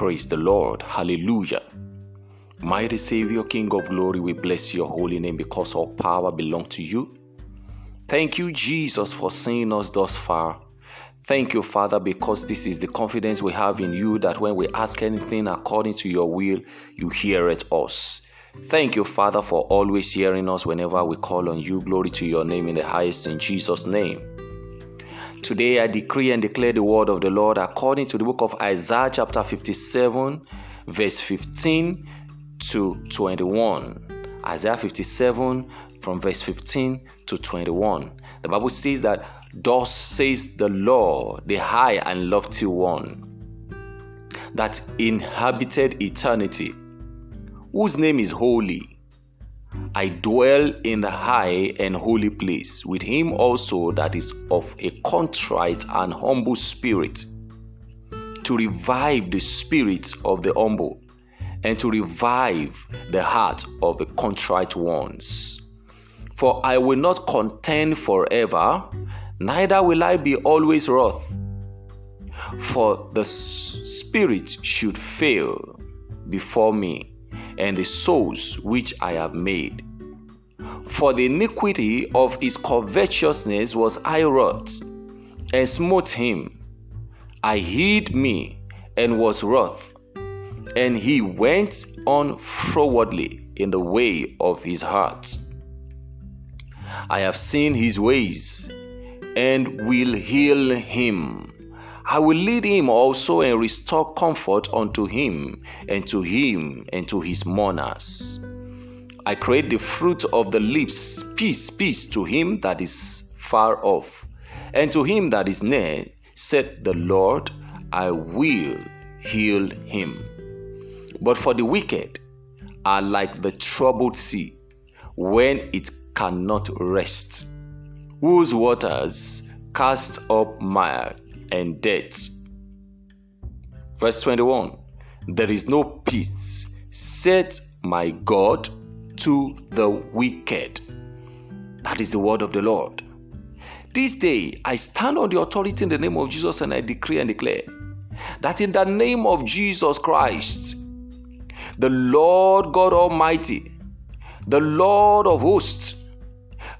Praise the Lord. Hallelujah. Mighty Savior, King of glory, we bless your holy name because all power belongs to you. Thank you, Jesus, for seeing us thus far. Thank you, Father, because this is the confidence we have in you that when we ask anything according to your will, you hear it us. Thank you, Father, for always hearing us whenever we call on you. Glory to your name in the highest in Jesus' name. Today I decree and declare the word of the Lord according to the book of Isaiah, chapter 57, verse 15 to 21. Isaiah 57, from verse 15 to 21. The Bible says that, Thus says the Lord, the high and lofty one, that inhabited eternity, whose name is holy. I dwell in the high and holy place with him also that is of a contrite and humble spirit, to revive the spirit of the humble and to revive the heart of the contrite ones. For I will not contend forever, neither will I be always wroth. For the spirit should fail before me and the souls which I have made. For the iniquity of his covetousness was I wrought, and smote him. I hid me and was wroth, and he went on frowardly in the way of his heart. I have seen his ways, and will heal him. I will lead him also and restore comfort unto him and to him and to his mourners. I create the fruit of the lips, peace, peace to him that is far off, and to him that is near, said the Lord, I will heal him. But for the wicked are like the troubled sea, when it cannot rest, whose waters cast up mire and death. Verse 21 There is no peace, said my God, to the wicked. That is the word of the Lord. This day I stand on the authority in the name of Jesus and I decree and declare that in the name of Jesus Christ, the Lord God Almighty, the Lord of hosts,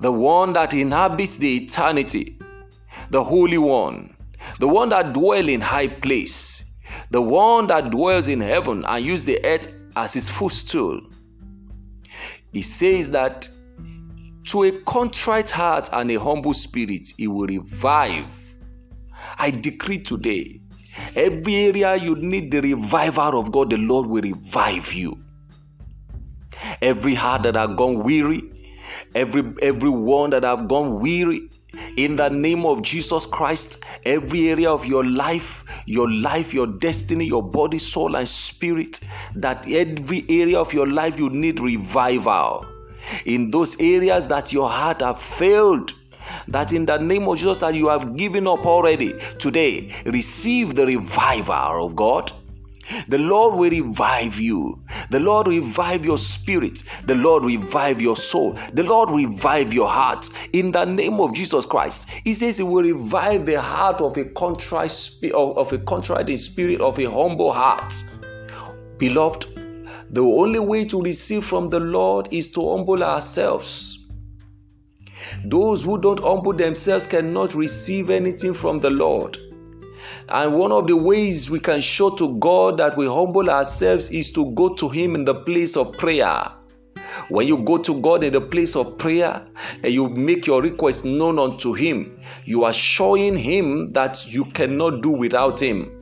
the one that inhabits the eternity, the Holy One, the one that dwells in high place, the one that dwells in heaven and use the earth as his footstool. He says that to a contrite heart and a humble spirit, he will revive. I decree today, every area you need the revival of God, the Lord will revive you. Every heart that have gone weary, every every one that have gone weary, in the name of Jesus Christ, every area of your life, your life, your destiny, your body, soul, and spirit, that every area of your life you need revival. In those areas that your heart have failed, that in the name of Jesus that you have given up already, today receive the revival of God the Lord will revive you. The Lord revive your spirit. The Lord revive your soul. The Lord revive your heart. In the name of Jesus Christ, He says He will revive the heart of a contrite spirit, of a contrite spirit, of a humble heart. Beloved, the only way to receive from the Lord is to humble ourselves. Those who don't humble themselves cannot receive anything from the Lord. And one of the ways we can show to God that we humble ourselves is to go to Him in the place of prayer. When you go to God in the place of prayer and you make your request known unto Him, you are showing Him that you cannot do without Him.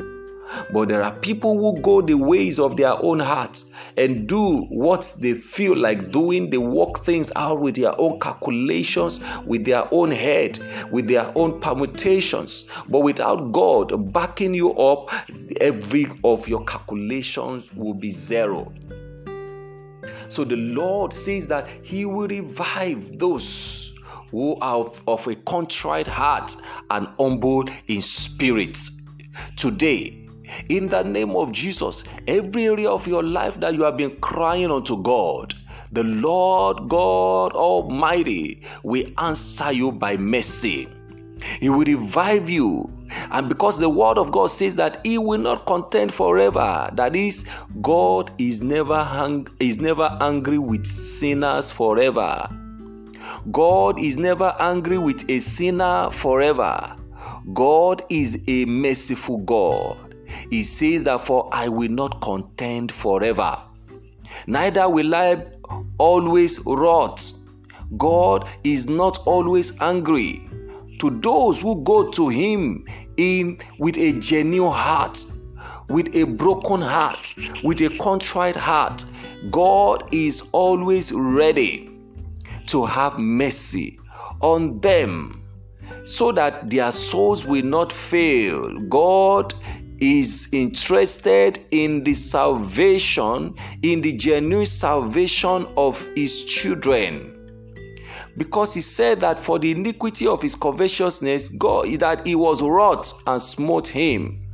But there are people who go the ways of their own hearts and do what they feel like doing. They work things out with their own calculations, with their own head, with their own permutations. But without God backing you up, every of your calculations will be zero. So the Lord says that He will revive those who are of, of a contrite heart and humble in spirit. Today, in the name of Jesus, every area of your life that you have been crying unto God, the Lord God Almighty will answer you by mercy. He will revive you And because the word of God says that he will not contend forever, that is, God is never is never angry with sinners forever. God is never angry with a sinner forever. God is a merciful God. He says Therefore, I will not contend forever. Neither will I always wrath. God is not always angry. To those who go to Him in with a genuine heart, with a broken heart, with a contrite heart, God is always ready to have mercy on them so that their souls will not fail. God is interested in the salvation, in the genuine salvation of his children. Because he said that for the iniquity of his covetousness, God that he was wrought and smote him.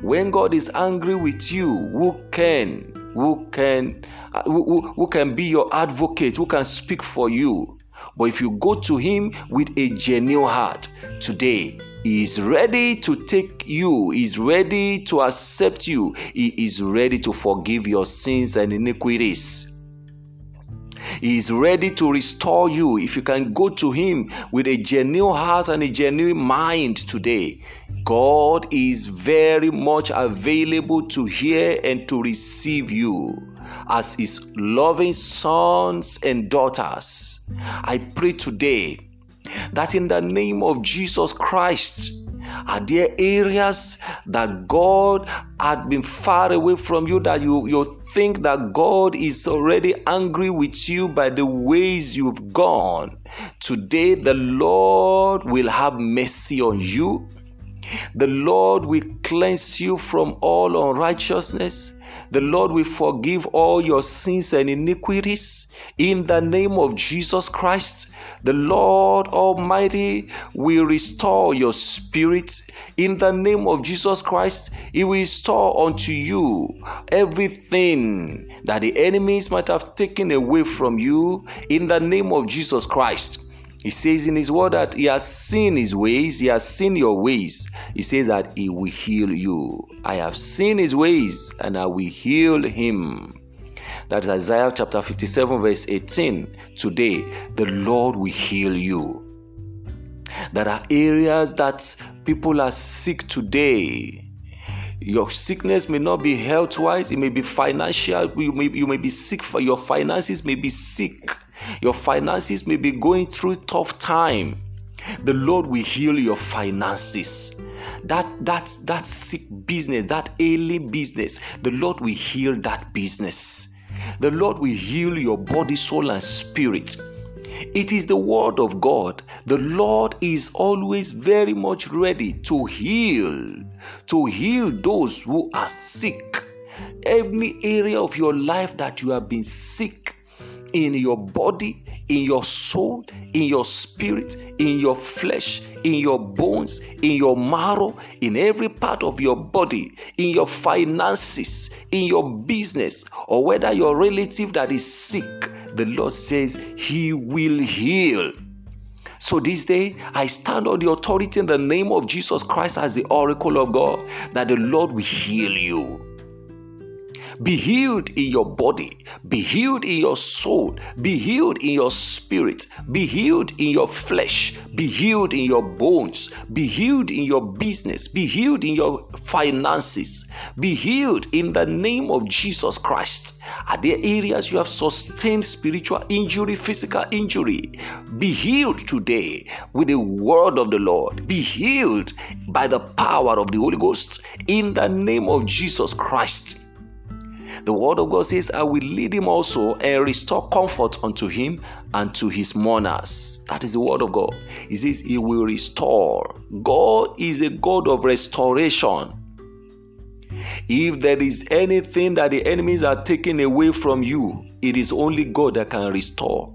When God is angry with you, who can, who can, uh, who, who can be your advocate, who can speak for you? But if you go to him with a genuine heart today, he is ready to take you, He is ready to accept you, He is ready to forgive your sins and iniquities. He is ready to restore you if you can go to Him with a genuine heart and a genuine mind today. God is very much available to hear and to receive you as His loving sons and daughters. I pray today that in the name of Jesus Christ, are there areas that God had been far away from you that you, you think that God is already angry with you by the ways you've gone? Today, the Lord will have mercy on you. The Lord will cleanse you from all unrighteousness. The Lord will forgive all your sins and iniquities in the name of Jesus Christ. The Lord Almighty will restore your spirit in the name of Jesus Christ. He will restore unto you everything that the enemies might have taken away from you in the name of Jesus Christ. He says in His word that He has seen His ways, He has seen your ways. He says that He will heal you. I have seen His ways and I will heal him. That is Isaiah chapter 57, verse 18. Today, the Lord will heal you. There are areas that people are sick today. Your sickness may not be health wise, it may be financial. You may, you may be sick for your finances, may be sick your finances may be going through tough time. The Lord will heal your finances. That that that sick business, that ailing business, the Lord will heal that business. The Lord will heal your body, soul, and spirit. It is the word of God. The Lord is always very much ready to heal, to heal those who are sick. Every area of your life that you have been sick, in your body, in your soul, in your spirit, in your flesh, in your bones, in your marrow, in every part of your body, in your finances, in your business, or whether your relative that is sick, the Lord says He will heal. So this day, I stand on the authority in the name of Jesus Christ as the oracle of God that the Lord will heal you. Be healed in your body, be healed in your soul, be healed in your spirit, be healed in your flesh, be healed in your bones, be healed in your business, be healed in your finances, be healed in the name of Jesus Christ. Are there areas you have sustained spiritual injury, physical injury? Be healed today with the word of the Lord. Be healed by the power of the Holy Ghost in the name of Jesus Christ. The word of God says, I will lead him also and restore comfort unto him and to his mourners. That is the word of God. He says, He will restore. God is a God of restoration. If there is anything that the enemies are taking away from you, it is only God that can restore.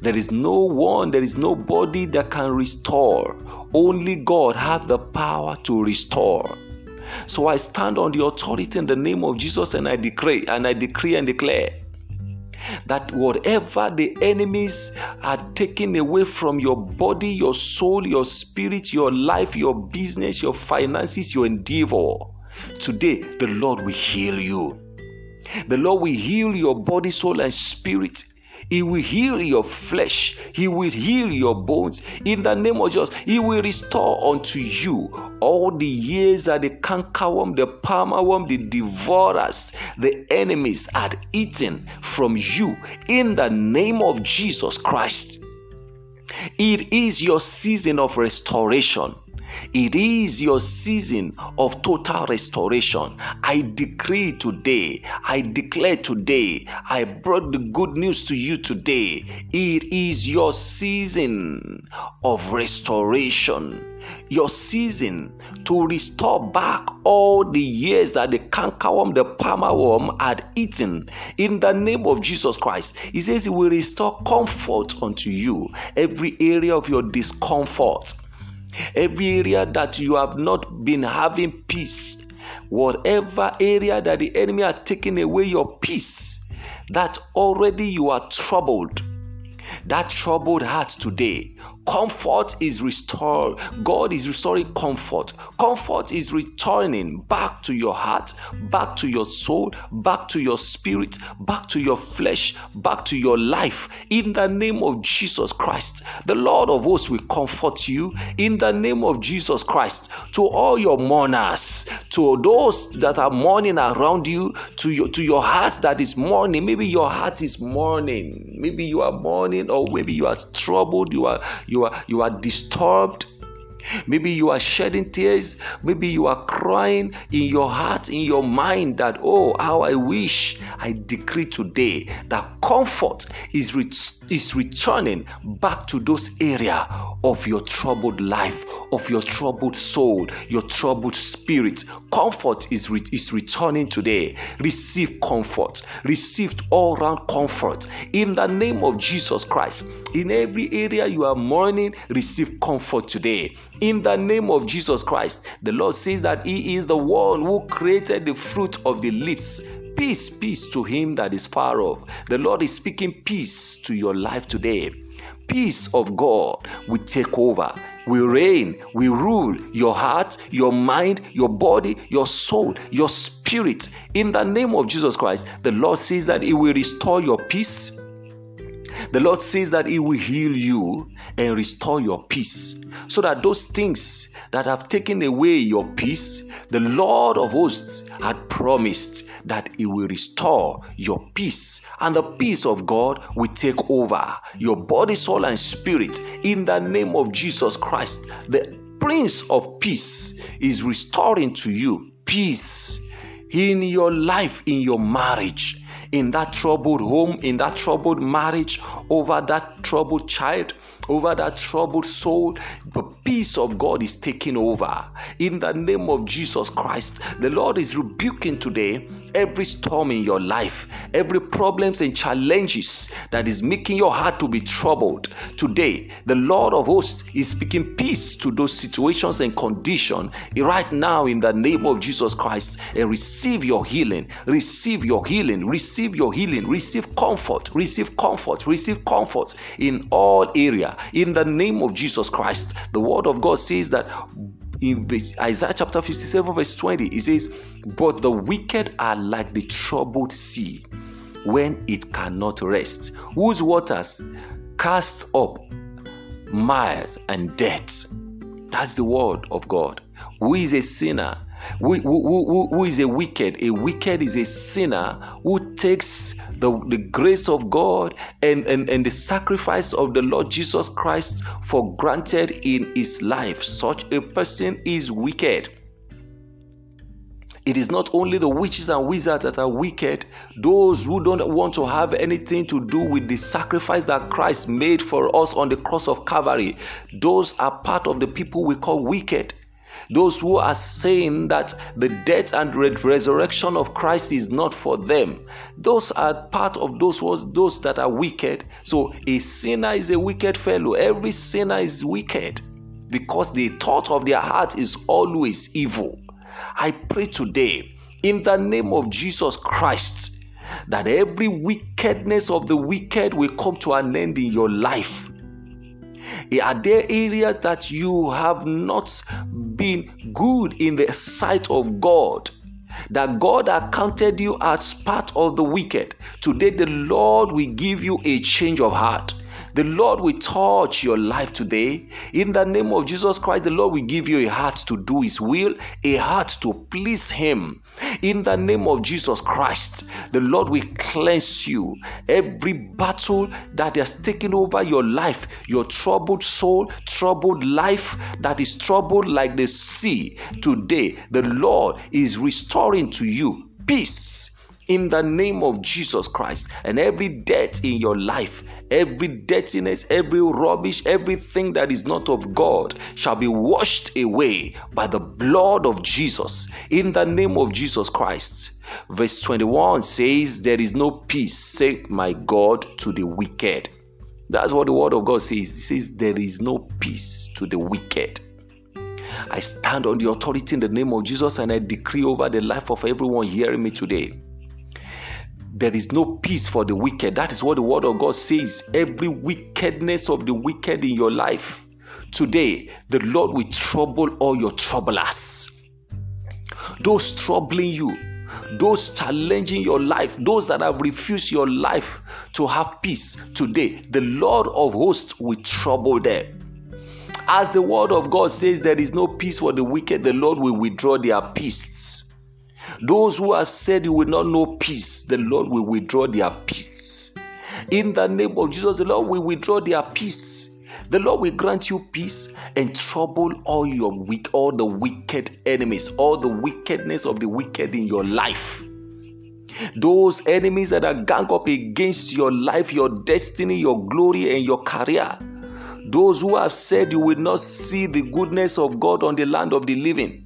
There is no one, there is nobody that can restore. Only God has the power to restore. So I stand on the authority in the name of Jesus and I decree and I decree and declare that whatever the enemies are taking away from your body, your soul, your spirit, your life, your business, your finances, your endeavor, today the Lord will heal you. The Lord will heal your body, soul, and spirit he will heal your flesh. He will heal your bones. In the name of Jesus, He will restore unto you all the years that the cankerworm, the palmerworm, the devourers, the enemies had eaten from you. In the name of Jesus Christ. It is your season of restoration. It is your season of total restoration. I decree today, I declare today, I brought the good news to you today. It is your season of restoration your season to restore back all the years that the cankerworm, the palmerworm had eaten. In the name of Jesus Christ, He says He will restore comfort unto you, every area of your discomfort every area that you have not been having peace, whatever area that the enemy are taking away your peace, that already you are troubled that troubled heart today. Comfort is restored. God is restoring comfort. Comfort is returning back to your heart, back to your soul, back to your spirit, back to your flesh, back to your life. In the name of Jesus Christ, the Lord of hosts will comfort you. In the name of Jesus Christ, to all your mourners, to those that are mourning around you, to your to your heart that is mourning. Maybe your heart is mourning. Maybe you are mourning or maybe you are troubled you are you are you are disturbed Maybe you are shedding tears. Maybe you are crying in your heart, in your mind that, oh, how I wish I decree today that comfort is, re- is returning back to those area of your troubled life, of your troubled soul, your troubled spirit. Comfort is, re- is returning today. Receive comfort. Receive all round comfort in the name of Jesus Christ. In every area you are mourning, receive comfort today in the name of Jesus Christ. The Lord says that He is the one who created the fruit of the lips. Peace, peace to him that is far off. The Lord is speaking peace to your life today. Peace of God will take over, will reign, will rule your heart, your mind, your body, your soul, your spirit. In the name of Jesus Christ, the Lord says that He will restore your peace. The Lord says that He will heal you and restore your peace. So that those things that have taken away your peace, the Lord of hosts had promised that He will restore your peace, and the peace of God will take over your body, soul, and spirit. In the name of Jesus Christ. The Prince of Peace is restoring to you peace in your life, in your marriage, in that troubled home, in that troubled marriage, over that troubled child, over that troubled soul. The peace of God is taking over. In the name of Jesus Christ, the Lord is rebuking today every storm in your life, every problems and challenges that is making your heart to be troubled. Today, the Lord of hosts is speaking peace to those situations and conditions right now in the name of Jesus Christ and receive your healing. Receive your healing. Receive your healing. Receive comfort. Receive comfort. Receive comfort in all in the name of Jesus Christ. The word of God says that in Isaiah chapter 57, verse 20, it says, But the wicked are like the troubled sea when it cannot rest, whose waters cast up mire and death. That's the word of God. Who is a sinner who, who, who is a wicked? A wicked is a sinner who takes the, the grace of God and, and, and the sacrifice of the Lord Jesus Christ for granted in his life. Such a person is wicked. It is not only the witches and wizards that are wicked, those who don't want to have anything to do with the sacrifice that Christ made for us on the cross of Calvary. Those are part of the people we call wicked. Those who are saying that the death and resurrection of Christ is not for them, those are part of those who, those that are wicked. So a sinner is a wicked fellow. Every sinner is wicked because the thought of their heart is always evil. I pray today in the name of Jesus Christ that every wickedness of the wicked will come to an end in your life. Are there areas that you have not been good in the sight of God? That God accounted you as part of the wicked. Today, the Lord will give you a change of heart. The Lord will touch your life today. In the name of Jesus Christ, the Lord will give you a heart to do His will, a heart to please Him. In the name of Jesus Christ, the Lord will cleanse you. Every battle that has taken over your life, your troubled soul, troubled life that is troubled like the sea, today the Lord is restoring to you peace in the name of Jesus Christ. And every debt in your life, every dirtiness, every rubbish, everything that is not of God shall be washed away by the blood of Jesus in the name of Jesus Christ. Verse 21 says, There is no peace, save my God, to the wicked. That's what the word of God says. It says, There is no peace to the wicked. I stand on the authority in the name of Jesus and I decree over the life of everyone hearing me today there is no peace for the wicked. That is what the word of God says. Every wickedness of the wicked in your life. Today, the Lord will trouble all your troublers. Those troubling you, those challenging your life, those that have refused your life to have peace today, the Lord of hosts will trouble them. As the word of God says, there is no peace for the wicked, the Lord will withdraw their peace. Those who have said you will not know peace, the Lord will withdraw their peace. In the name of Jesus, the Lord will withdraw their peace. The Lord will grant you peace and trouble all your weak, all the wicked enemies, all the wickedness of the wicked in your life. Those enemies that are gang up against your life, your destiny, your glory, and your career. Those who have said you will not see the goodness of God on the land of the living.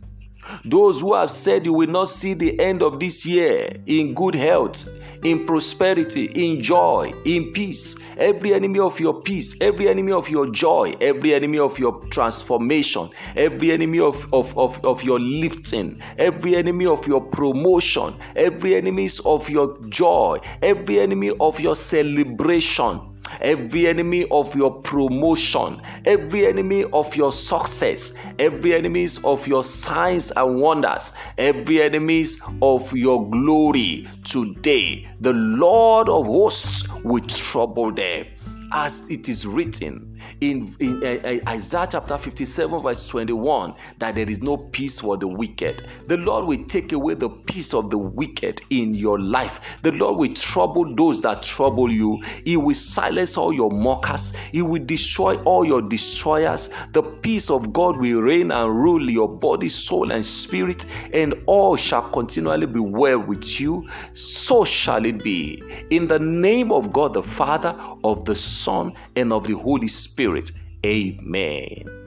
Those who have said you will not see the end of this year in good health, in prosperity, in joy, in peace. Every enemy of your peace, every enemy of your joy, every enemy of your transformation, every enemy of, of, of, of your lifting, every enemy of your promotion, every enemies of your joy, every enemy of your celebration every enemy of your promotion, every enemy of your success, every enemies of your signs and wonders, every enemies of your glory. Today, the Lord of hosts will trouble them as it is written in, in uh, Isaiah chapter 57, verse 21, that there is no peace for the wicked. The Lord will take away the peace of the wicked in your life. The Lord will trouble those that trouble you. He will silence all your mockers. He will destroy all your destroyers. The peace of God will reign and rule your body, soul, and spirit, and all shall continually be well with you. So shall it be. In the name of God the Father, of the Son, and of the Holy Spirit. Amen.